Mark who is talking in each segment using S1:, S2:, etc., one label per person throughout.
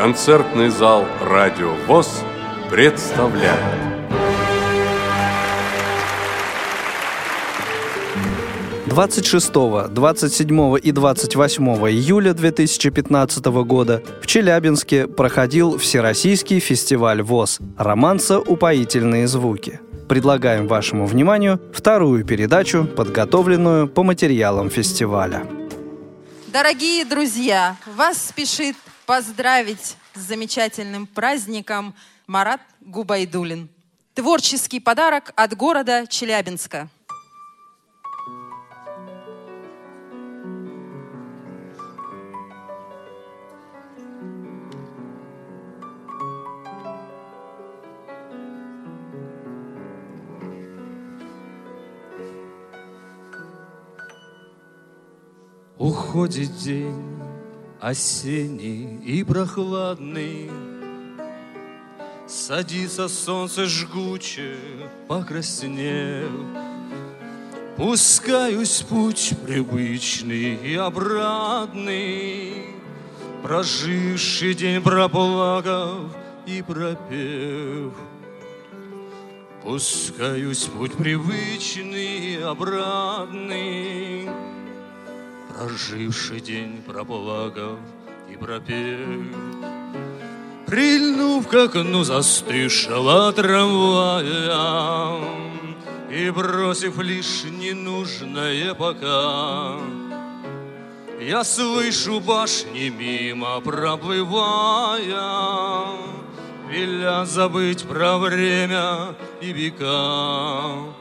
S1: Концертный зал «Радио ВОЗ» представляет.
S2: Двадцать шестого, двадцать седьмого и двадцать восьмого июля 2015 года в Челябинске проходил Всероссийский фестиваль ВОЗ «Романса. Упоительные звуки». Предлагаем вашему вниманию вторую передачу, подготовленную по материалам фестиваля.
S3: Дорогие друзья, вас спешит поздравить с замечательным праздником Марат Губайдулин. Творческий подарок от города Челябинска.
S4: Уходит день осенний и прохладный, Садится солнце жгуче, покраснев. Пускаюсь путь привычный и обратный, Проживший день проплакав и пропев. Пускаюсь путь привычный и обратный, Проживший день проплакав и пропев. Прильнув к окну застывшего трамвая И бросив лишь ненужное пока, Я слышу башни мимо проплывая, Велят забыть про время и века.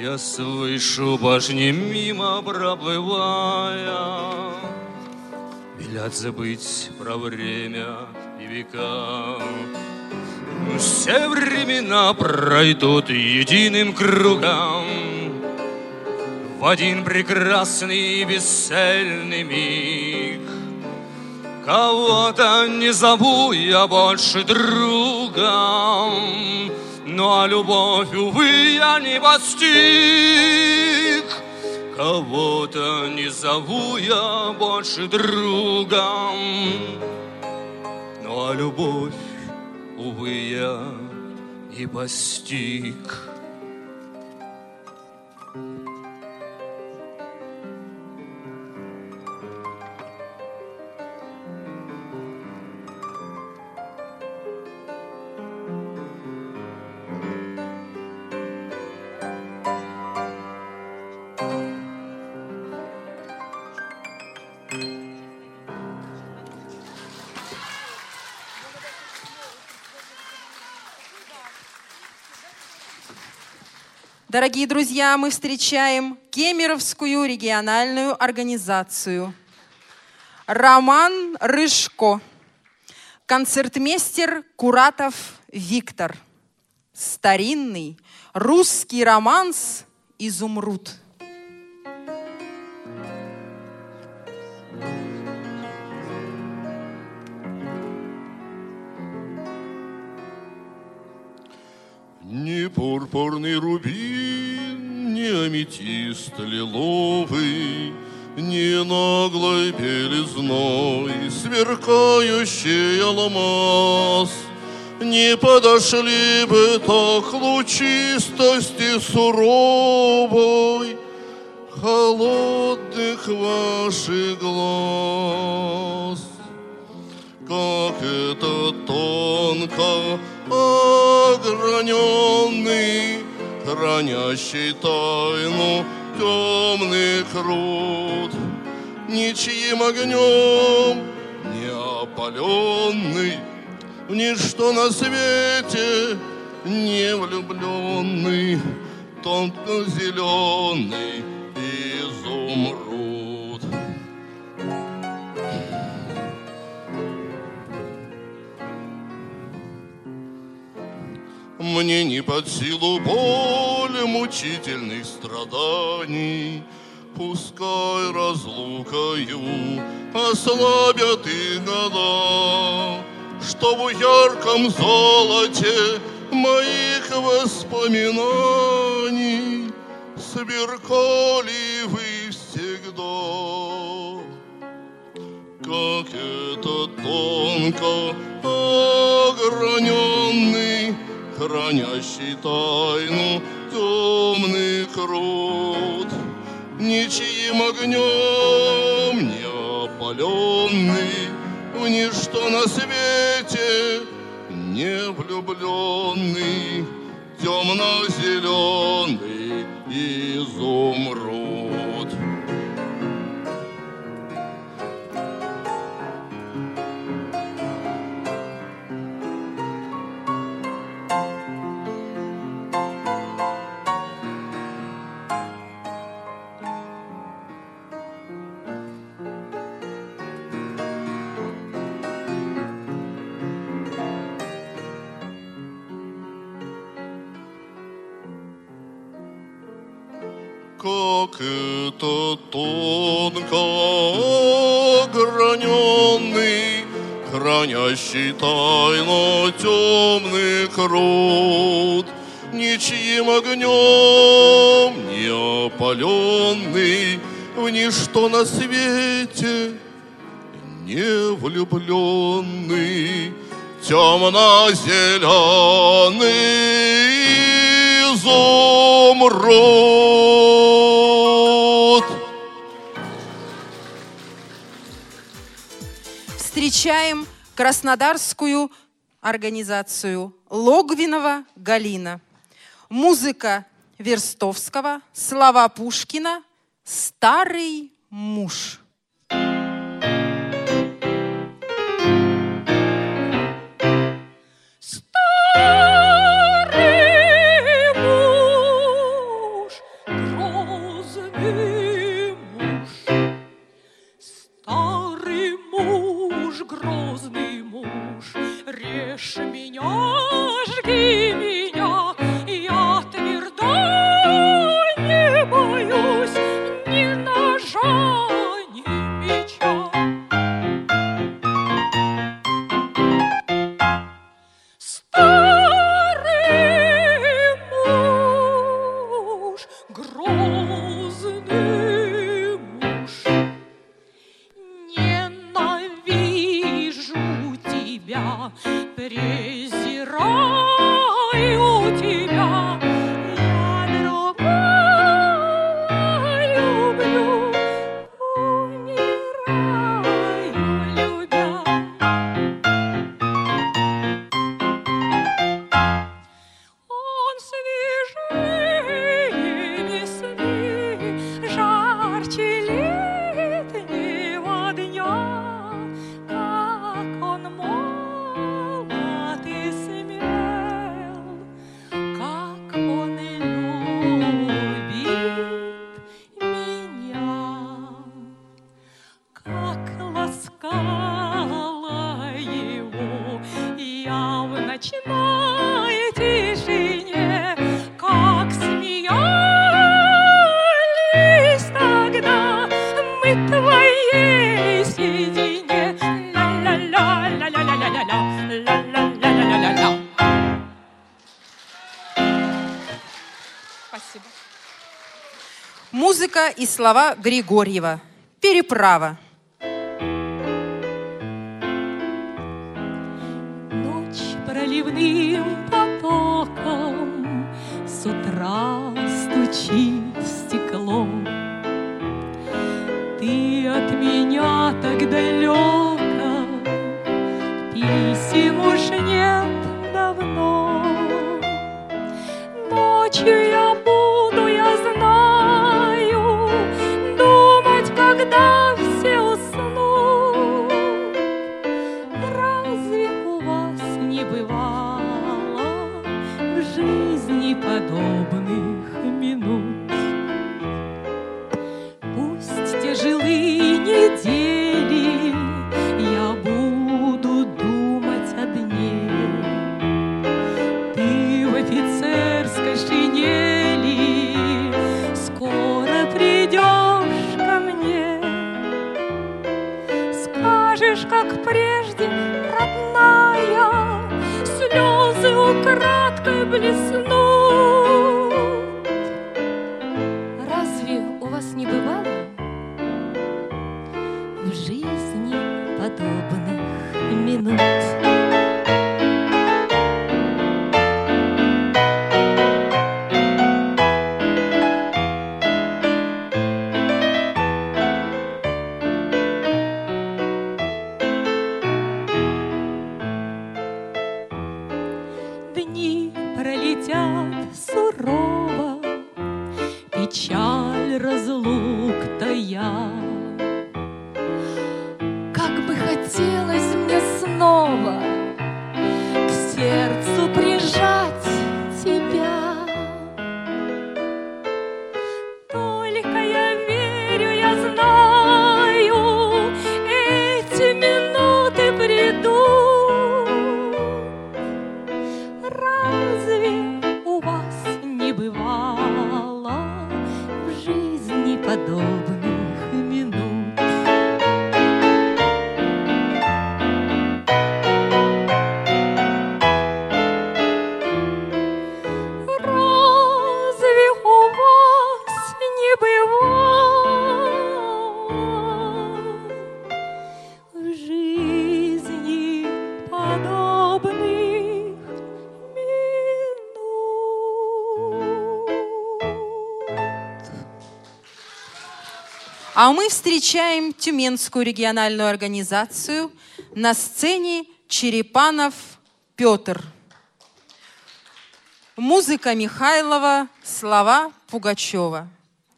S4: Я слышу башни мимо проплывая, Велят забыть про время и века. Все времена пройдут единым кругом В один прекрасный и бесцельный миг. Кого-то не зову я больше другом, а любовь, увы, я не постиг. Кого-то не зову я больше другом, а любовь, увы, я не постиг.
S3: Дорогие друзья, мы встречаем Кемеровскую региональную организацию. Роман Рыжко, концертмейстер Куратов Виктор. Старинный русский романс «Изумруд».
S5: Ни пурпурный рубин, ни аметист лиловый, Ни наглой белизной сверкающий алмаз. Не подошли бы так лучистости суровой Холодных ваших глаз. Как это тонко ограненный, хранящий тайну темных руд, ничьим огнем не опаленный, в ничто на свете не влюбленный, тонко зеленый мне не под силу боль мучительных страданий. Пускай разлукою ослабят и года, Что в ярком золоте моих воспоминаний Сверкали вы всегда. Как это тонко ограненный хранящий тайну темный крут, Ничьим огнем не опаленный, В ничто на свете не влюбленный, Темно-зеленый. на свете не влюбленный, темно-зеленый изумруд.
S6: Встречаем краснодарскую организацию Логвинова Галина. Музыка Верстовского, слова Пушкина, старый муж.
S3: и
S6: слова Григорьева. Переправа.
S3: Ночь проливным потоком с утра стучит
S6: А мы встречаем Тюменскую региональную организацию на сцене Черепанов Петр. Музыка Михайлова, слова Пугачева.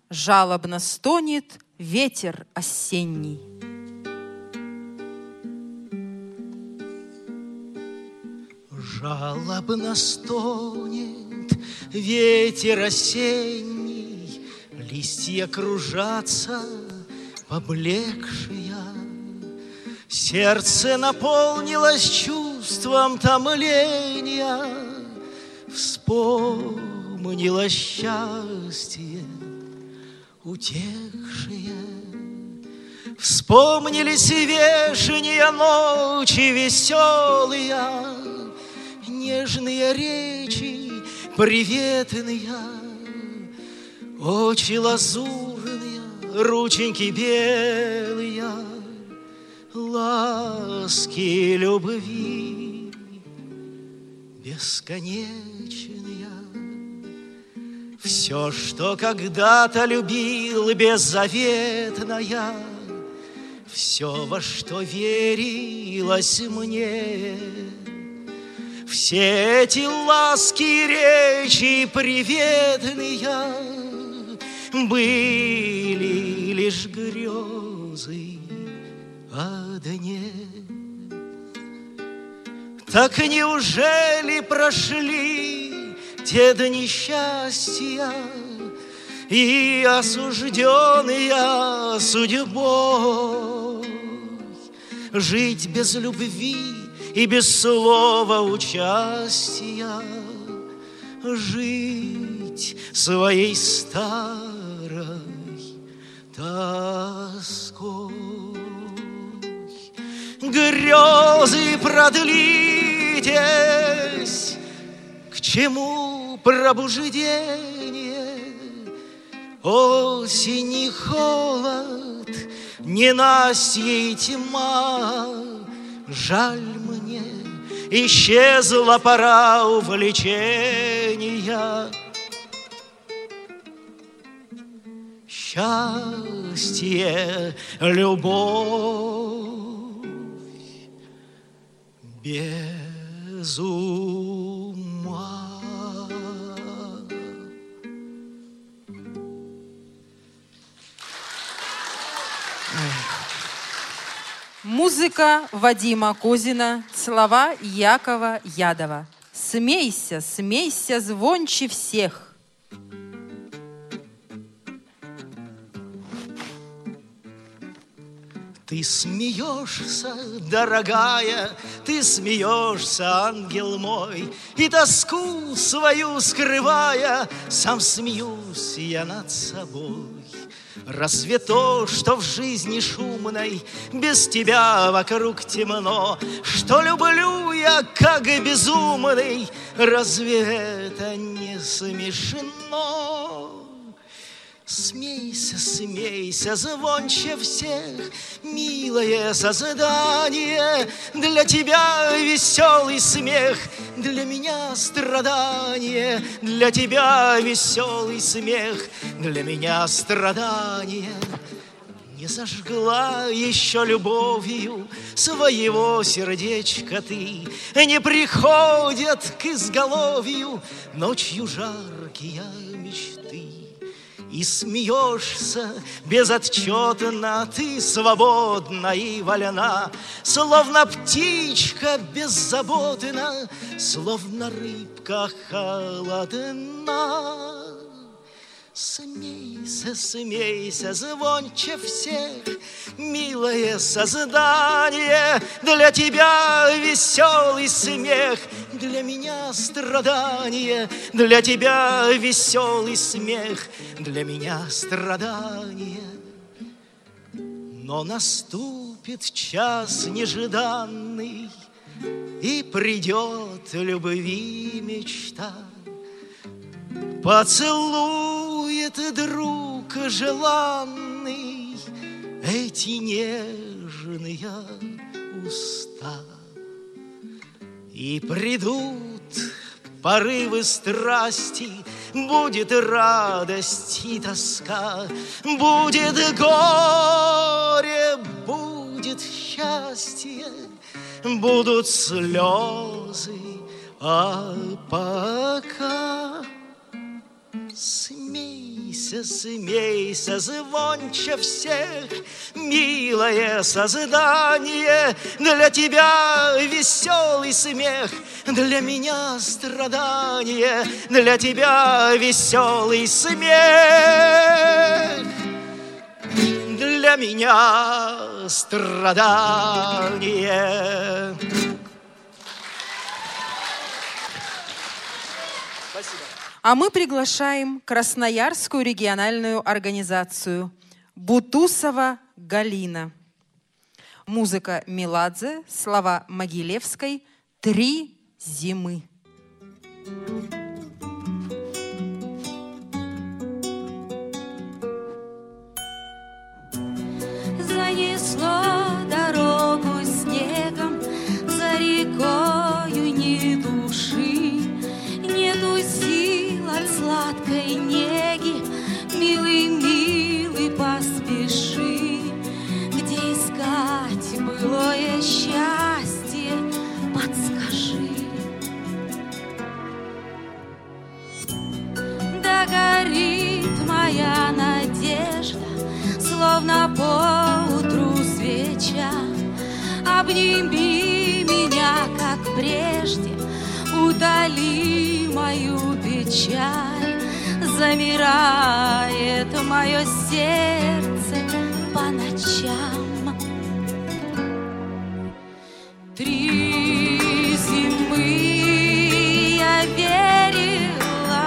S6: Жалобно стонет ветер осенний.
S7: Жалобно стонет ветер осенний, Листья кружатся, поблекшие. Сердце наполнилось чувством томления, Вспомнило счастье, утекшее. Вспомнились вешние ночи веселые, Нежные речи приветные, Очи лазурные, рученьки белые, Ласки любви бесконечные. Все, что когда-то любил беззаветная, Все, во что верилось мне, Все эти ласки речи приветные Были лишь грезы о дне. Так неужели прошли те дни счастья И осужденные судьбой Жить без любви и без слова участия Жить своей старой тоской грезы продлитесь, к чему пробуждение? Осень холод, ненастье и тьма, жаль мне, исчезла пора увлечения. Счастье, любовь, без ума.
S6: Музыка Вадима Козина, слова Якова Ядова. Смейся, смейся звонче всех.
S7: Ты смеешься, дорогая, ты смеешься, ангел мой, И тоску свою скрывая, сам смеюсь я над собой. Разве то, что в жизни шумной Без тебя вокруг темно, Что люблю я, как и безумный, Разве это не смешно? Смейся, смейся, звонче всех, Милое создание, Для тебя веселый смех, Для меня страдание, Для тебя веселый смех, Для меня страдание. Не зажгла еще любовью своего сердечка ты, Не приходят к изголовью ночью жаркие мечты. И смеешься безотчетно, ты свободна и вольна, Словно птичка беззаботна, словно рыбка холодна. Смейся, смейся, звонче всех, Милое создание, Для тебя веселый смех, Для меня страдание, Для тебя веселый смех, Для меня страдание. Но наступит час нежданный, И придет любви мечта. Поцелует друг желанный Эти нежные уста. И придут порывы страсти, Будет радость и тоска, Будет горе, будет счастье, Будут слезы, а пока Смейся, смейся, звонче всех, Милое создание, Для тебя веселый смех, Для меня страдание, Для тебя веселый смех, Для меня страдание.
S6: А мы приглашаем Красноярскую региональную организацию Бутусова Галина. Музыка Меладзе, слова Могилевской «Три зимы».
S8: Занесло дорогу снегом За рекою сладкой неги Милый, милый, поспеши. Где искать былое счастье Подскажи. Да горит моя надежда Словно по утру свеча. Обними меня, как прежде Утоли мою печаль Замирает мое сердце по ночам. Три зимы я верила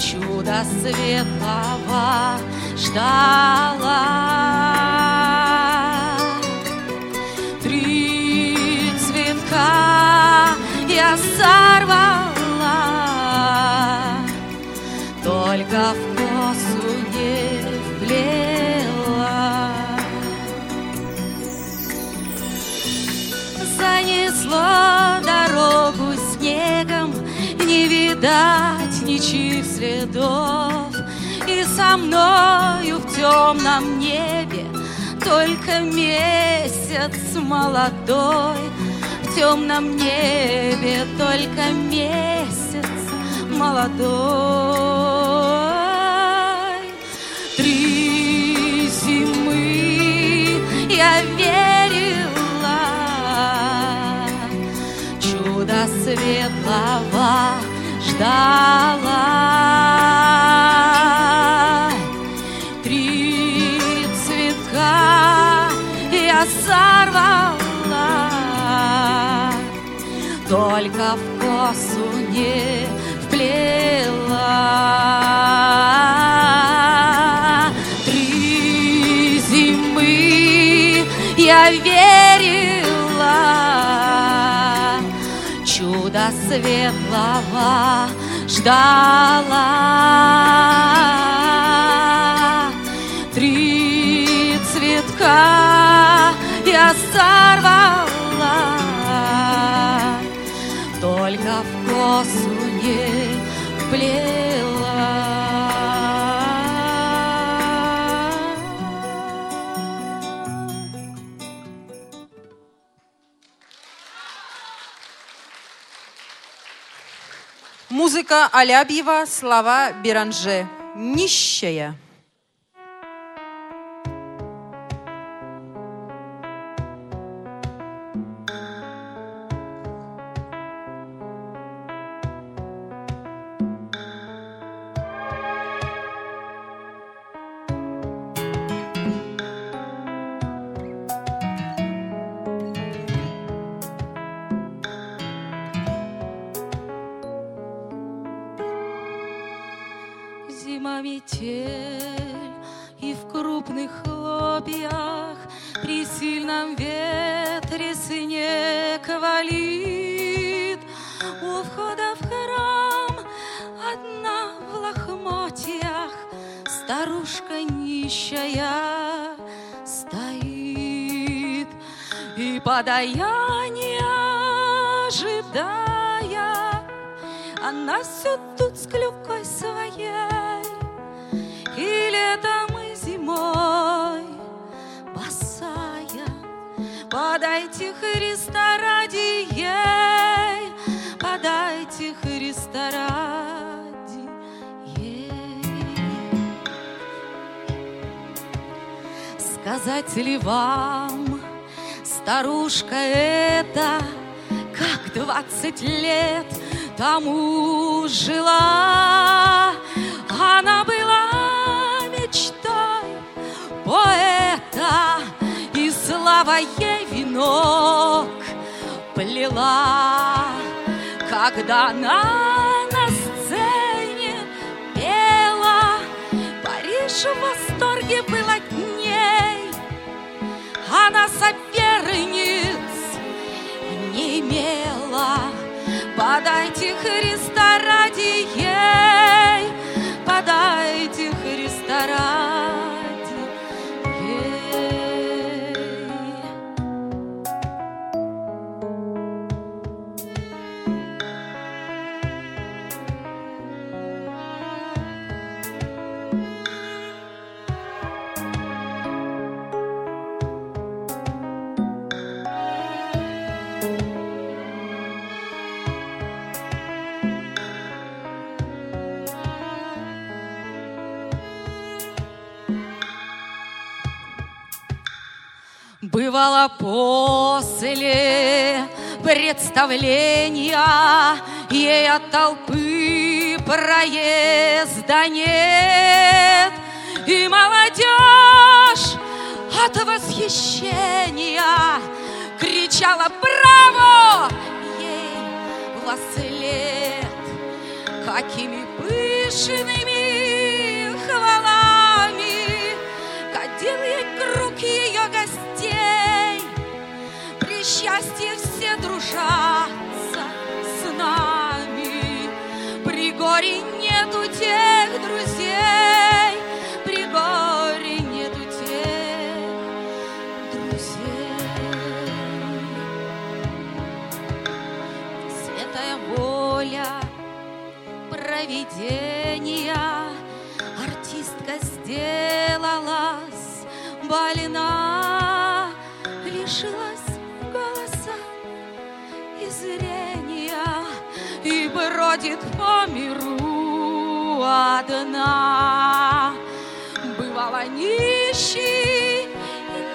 S8: Чудо светлого ждала. Три цветка я сорвала видать ничьих следов. И со мною в темном небе Только месяц молодой. В темном небе только месяц молодой. Три зимы я верила, чудо светлого ждала. Три цветка я сорвала, только в косу не вплела. Три зимы я верила, чудо светлого ждала. Три цветка я сорвала, только в косу не вплела.
S6: Музыка Алябьева, слова Биранже. Нищая.
S8: Метель и в крупных хлопьях При сильном ветре снег валит У входа в храм одна в лохмотьях Старушка нищая стоит. И подаяние ожидая она все тут с клюкой своей Летом, и зимой Босая Подайте Христа ради ей Подайте Христа ради ей Сказать ли вам, старушка эта, как двадцать лет тому жила. Она была поэта, и слава ей венок плела, когда она на сцене пела. Париж в восторге был от ней, она соперниц не имела. Подайте Христа ради ей, Бывало после представления Ей от толпы проезда нет И молодежь от восхищения Кричала «Браво!» ей во след Какими пышными Счастье все дружатся с нами. При горе нету тех друзей При горе нету тех друзей. Святая воля провидения Артистка сделалась больна голоса и зрения И бродит по миру одна. Бывала нищий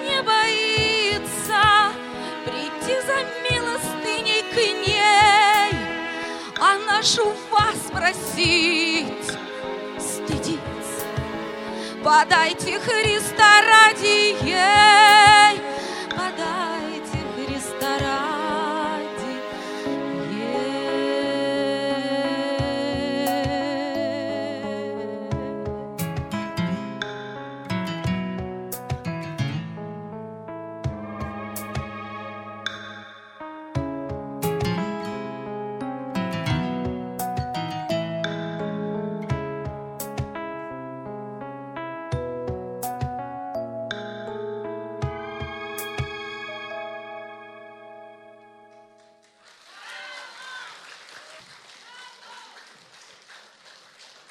S8: не боится Прийти за милостыней к ней А нашу вас просить стыдиться. Подайте Христа ради ей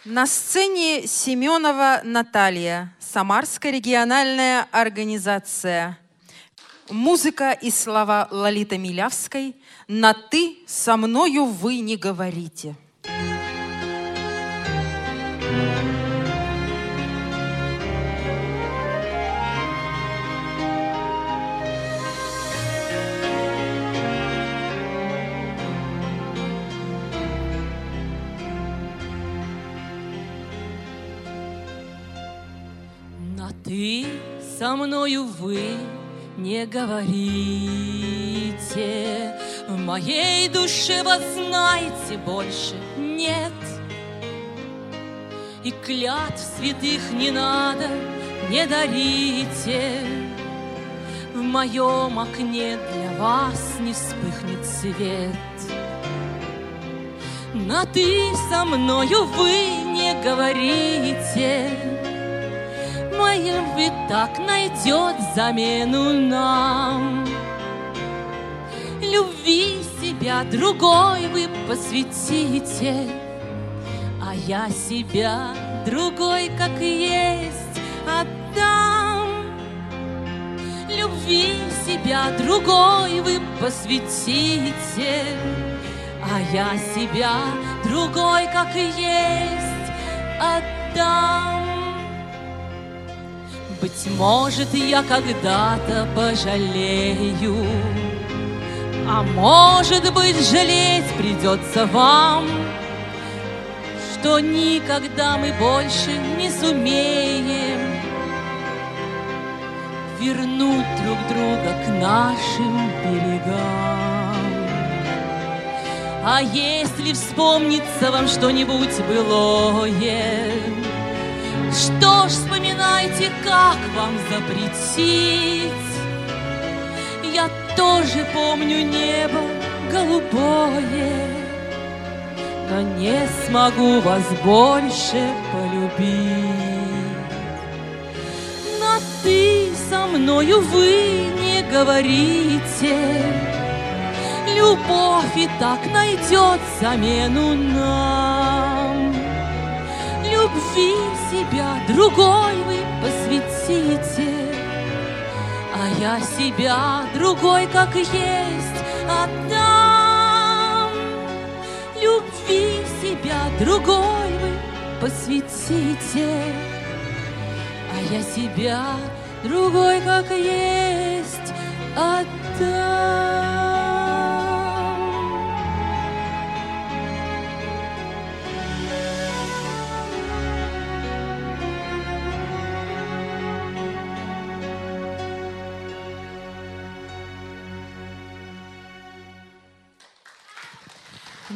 S9: На сцене Семенова Наталья, Самарская региональная организация. Музыка и слова Лолиты Милявской «На ты со мною вы не говорите».
S8: Мною вы не говорите. В моей душе вас знаете больше нет. И клятв святых не надо, не дарите. В моем окне для вас не вспыхнет свет. На ты со мною вы не говорите. Моя любви так найдет замену нам. Любви себя другой вы посвятите, А я себя другой, как есть, отдам. Любви себя другой вы посвятите, А я себя другой, как есть, отдам. Быть может, я когда-то пожалею, А может быть, жалеть придется вам, Что никогда мы больше не сумеем Вернуть друг друга к нашим берегам. А если вспомнится вам что-нибудь былое, что ж, вспоминайте, как вам запретить. Я тоже помню небо голубое, Но не смогу вас больше полюбить. Но ты со мною вы не говорите, Любовь и так найдет замену нам. Любви себя другой вы посвятите, А я себя другой, как есть, отдам. Любви себя другой вы посвятите, А я себя другой, как есть, отдам.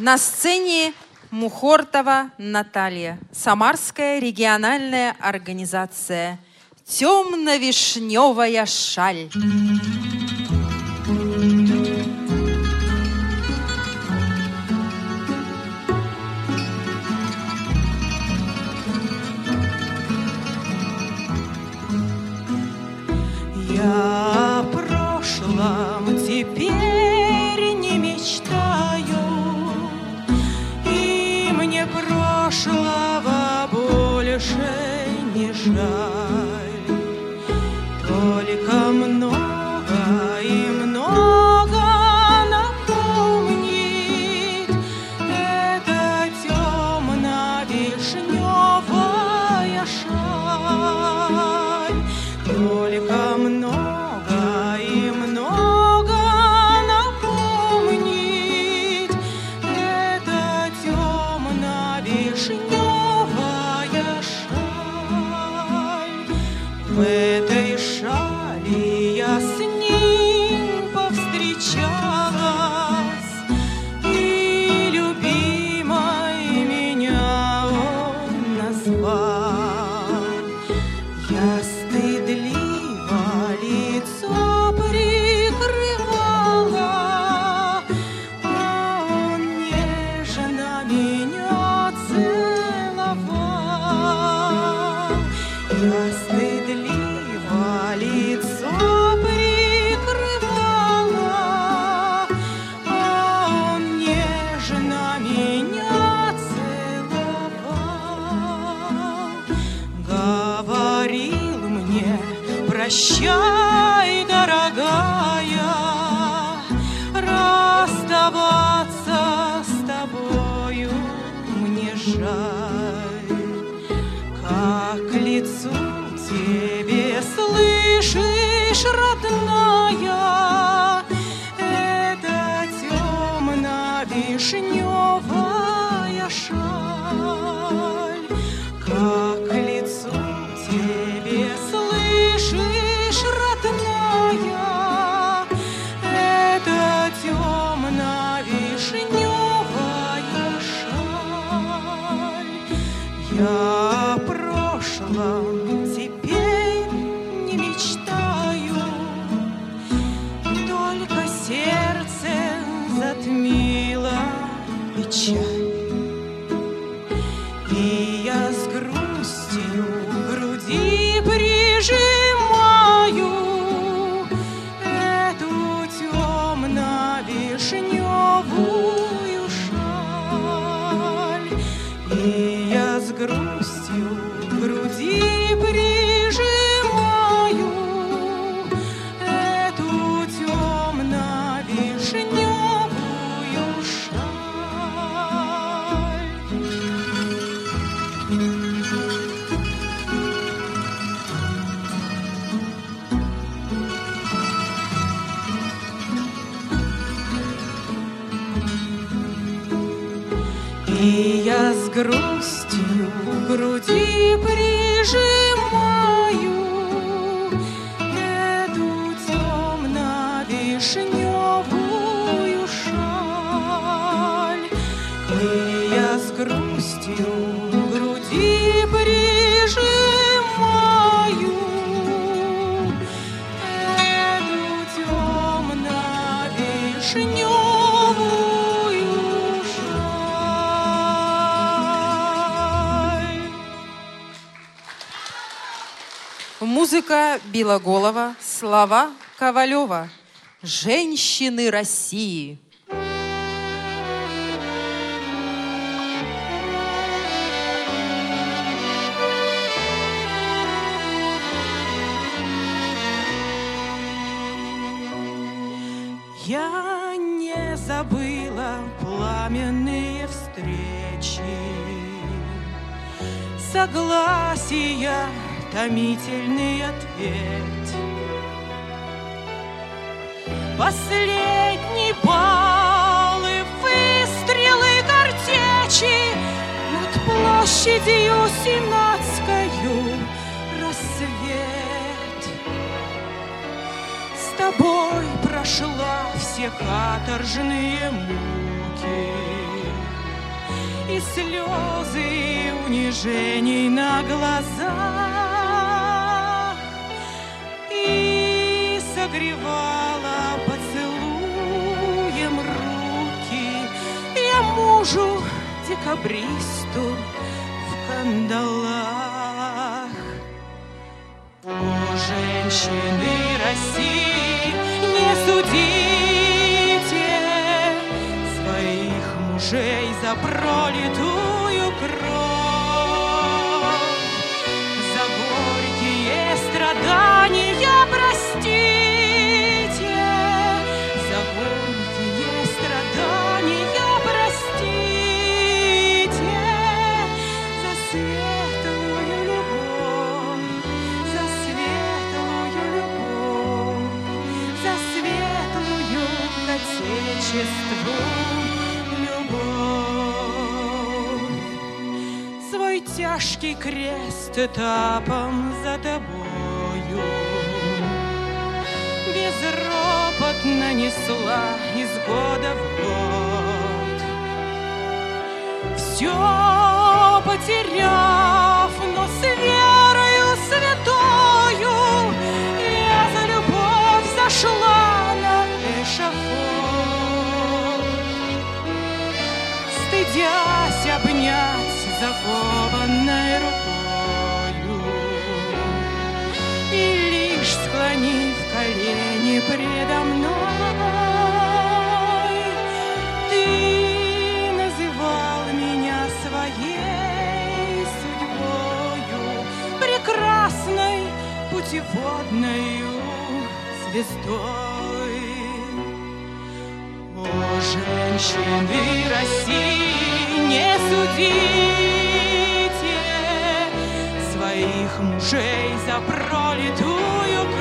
S9: На сцене Мухортова Наталья, Самарская региональная организация. Темно-вишневая шаль. Прощай, дорогая, расставаться с тобою мне жаль. Как лицу тебе
S6: Музыка Белоголова, слова Ковалева. Женщины России.
S9: Я не забыла пламенные встречи, Согласия, томительный ответ. Последний бал и выстрелы картечи Над площадью Сенатскою рассвет. С тобой прошла все каторжные муки И слезы унижений на глазах И согревала поцелуем руки. Я мужу декабристу в кандалах. О, женщины России, не судите своих мужей за пролитую кровь, Отечеству любовь. Свой тяжкий крест этапом за тобою. Безропотно несла из года в год. Все потеряв, но с верою святою я за любовь зашла боясь обнять закованной рукою. И лишь склонив колени предо мной, ты называл меня своей судьбою, прекрасной путеводною звездой. О, женщины России! не судите своих мужей за пролитую кровь.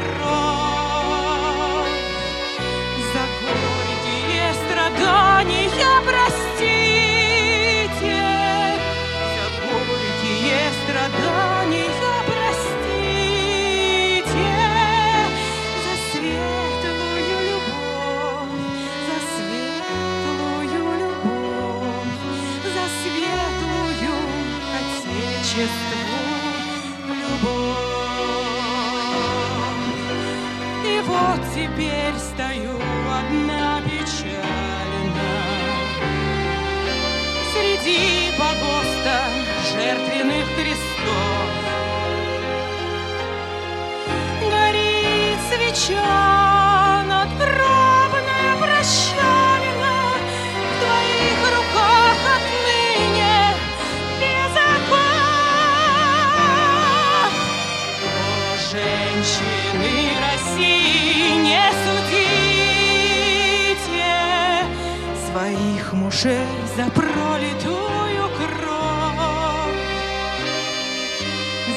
S9: душе за пролитую кровь,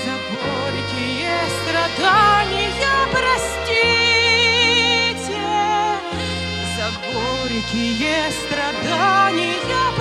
S9: за горькие страдания простите, за горькие страдания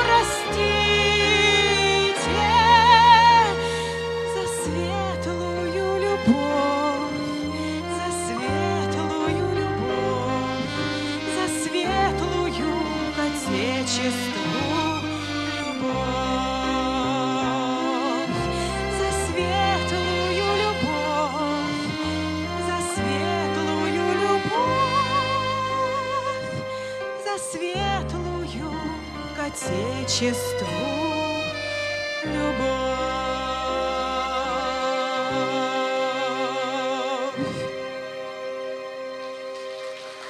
S9: светлую к Отечеству любовь.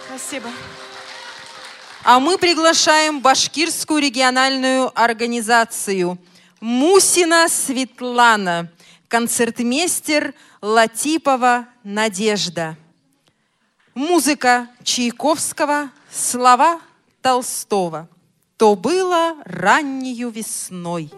S9: Спасибо.
S6: А мы приглашаем башкирскую региональную организацию Мусина Светлана, концертмейстер Латипова Надежда. Музыка Чайковского, слова Толстого. То было раннею весной.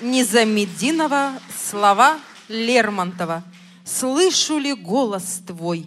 S6: Низамеддинова, слова Лермонтова. Слышу ли голос твой?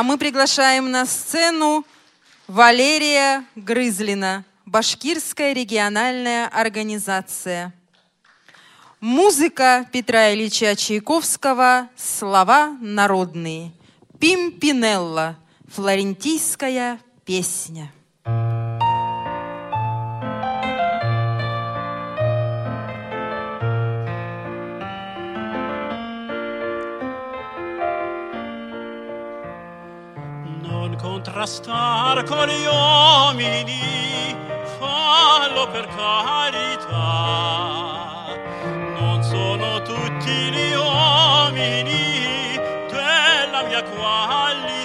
S6: А мы приглашаем на сцену Валерия Грызлина, Башкирская региональная организация. Музыка Петра Ильича Чайковского, слова народные. Пимпинелла, флорентийская песня.
S10: Contrastar con gli uomini, fallo per carità. Non sono tutti gli uomini della mia qualità.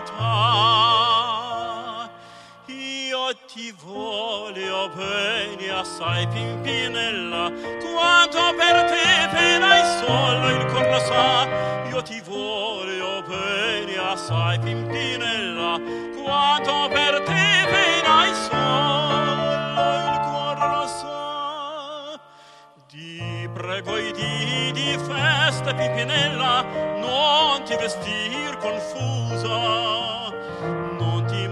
S10: Ti voglio bene assai, Pimpinella, quanto per te penai solo il cor sa. Io ti voglio bene assai, Pimpinella, quanto per te penai solo il cor sa. Di prego e di, di festa, Pimpinella, non ti vestir confusa,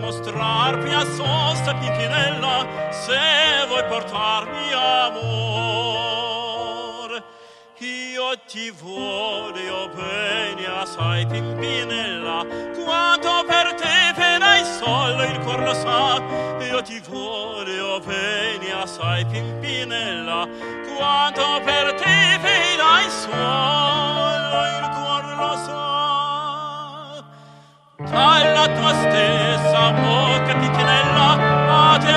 S10: non ti mostrar più a sosta, Pimpinella, se vuoi portarmi amor. Io ti voglio bene assai, Pimpinella, quanto per te penai solo il cor lo sa. Io ti voglio bene assai, Pimpinella, quanto per te penai solo alla tua stessa bocca picchianella a te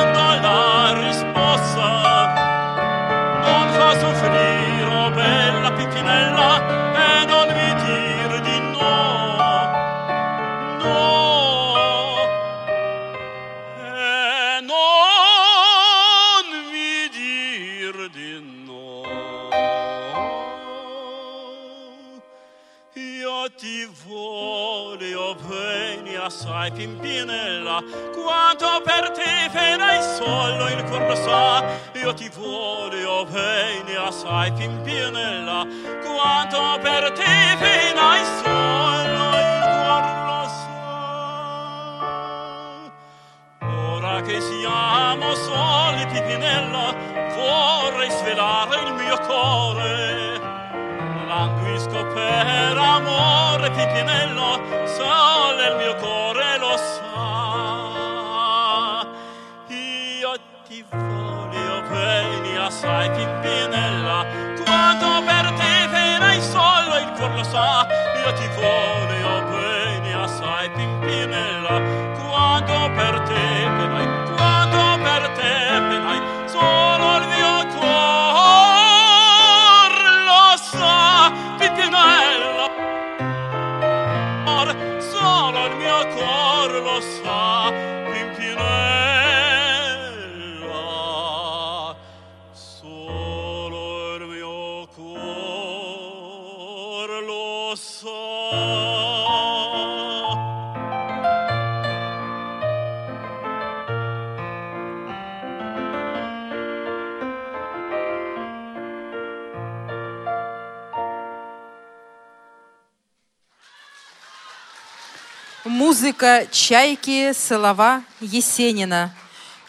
S6: Музыка «Чайки» Солова Есенина.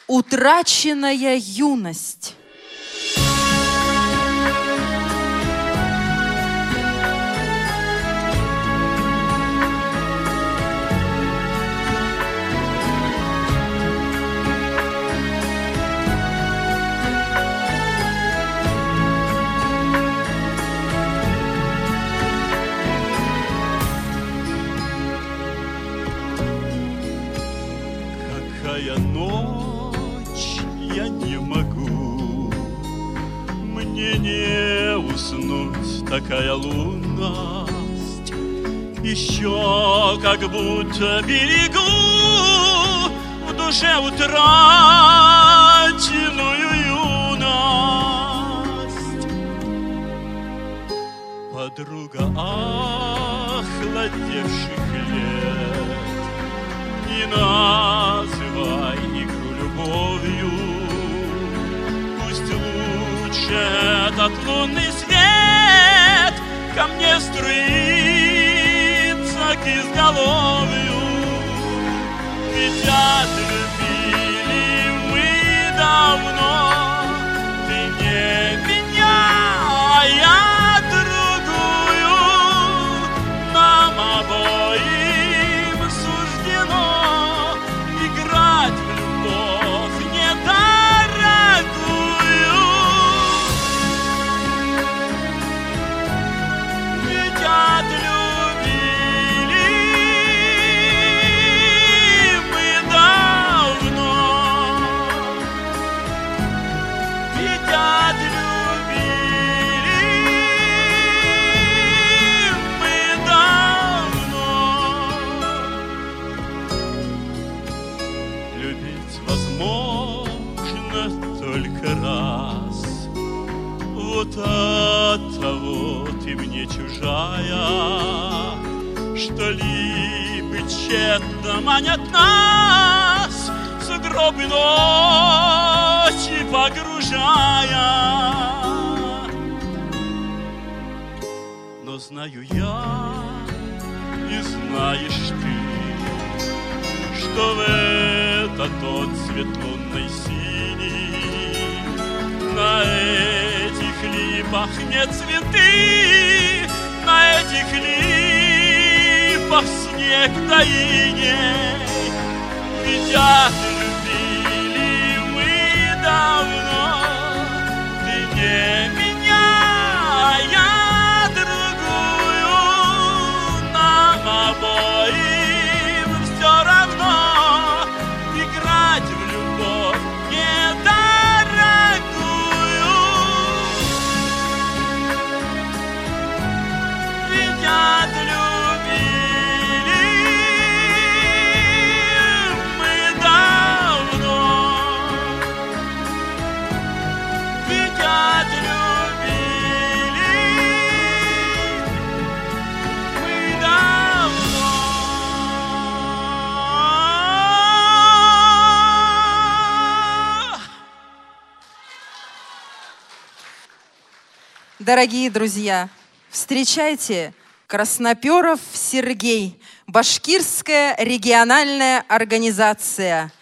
S6: Утраченная юность.
S10: Такая лунность, Еще как будто берегу в душе утраченную юность. Подруга охладевших лет, Не называй игру любовью, Пусть лучше этот лунный свет ко мне струится к изголовью, ведь отлюбили мы давно.
S6: дорогие друзья, встречайте Красноперов Сергей, Башкирская региональная организация.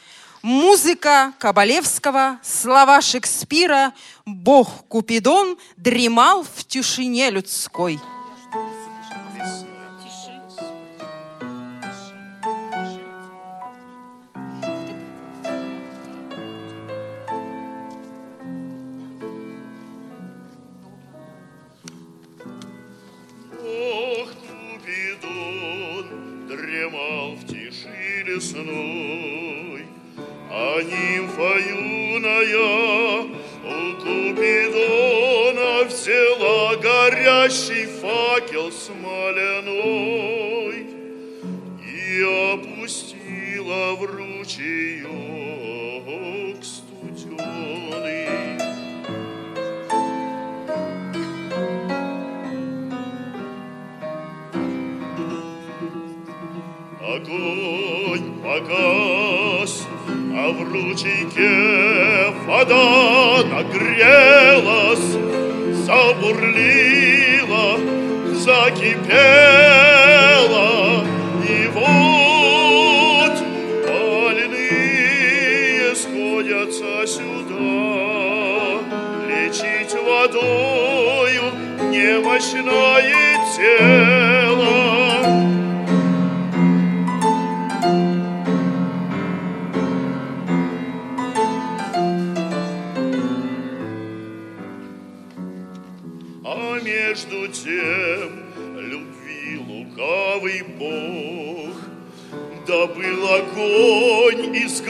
S6: Музыка Кабалевского, слова Шекспира, Бог Купидон дремал в тишине людской.
S11: Смоляной и опустила в ручеек студеный. Огонь погас, а в ручейке вода нагрелась, забурлила, закипела, и вот больные сходятся сюда, лечить водою немощное тело.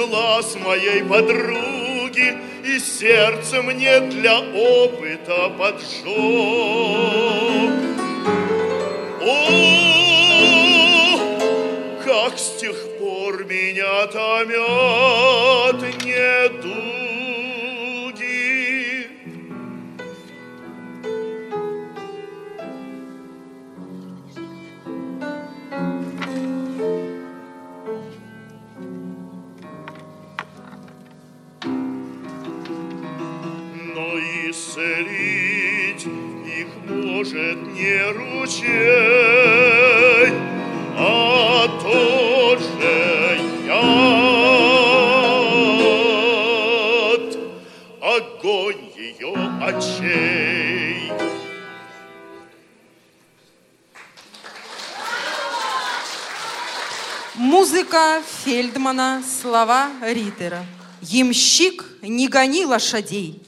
S11: Глаз моей подруги И сердце мне для опыта поджег. О, как с тех пор меня томят
S6: Музыка Фельдмана, слова Риттера. Ямщик, не гони лошадей.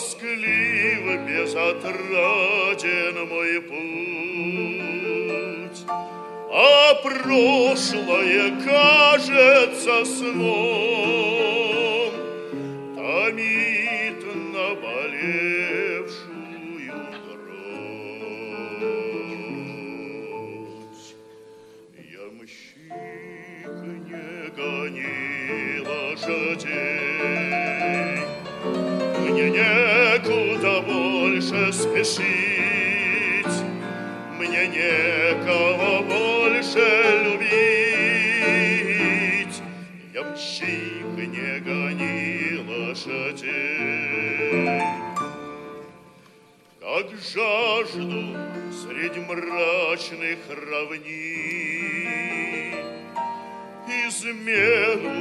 S11: Тоскливо безотраден мой путь, А прошлое кажется сном, спешить, Мне некого больше любить. Ямщик, не гони лошадей, как жажду среди мрачных равнин, измену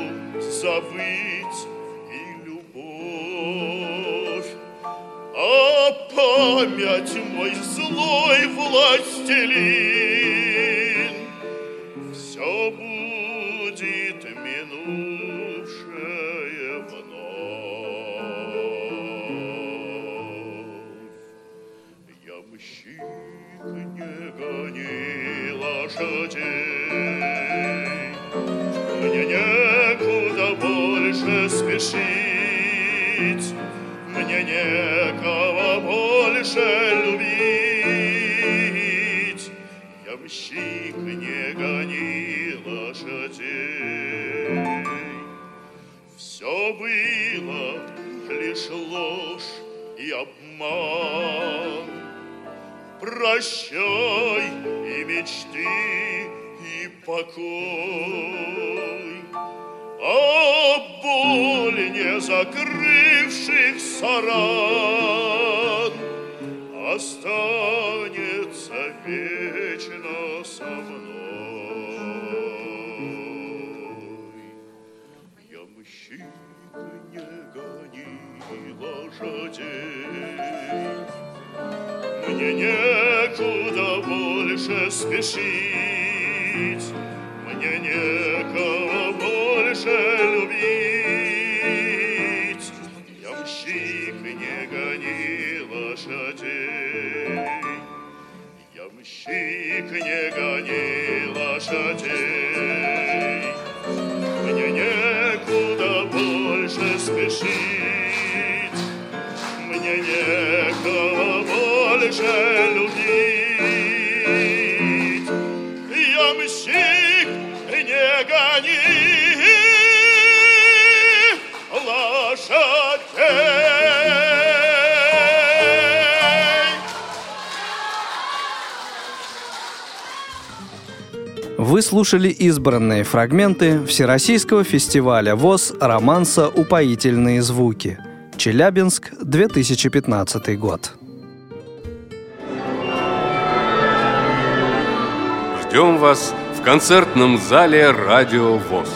S11: память мой злой властелин обман. Прощай и мечты, и покой. А боль не закрывшихся ран Останется спешить, Мне некого больше любить. Ямщик, не гони лошадей, Ямщик, не гони лошадей. Мне некуда больше спешить,
S2: Вы слушали избранные фрагменты Всероссийского фестиваля ВОЗ романса «Упоительные звуки». Челябинск, 2015 год.
S1: Ждем вас в концертном зале «Радио ВОЗ».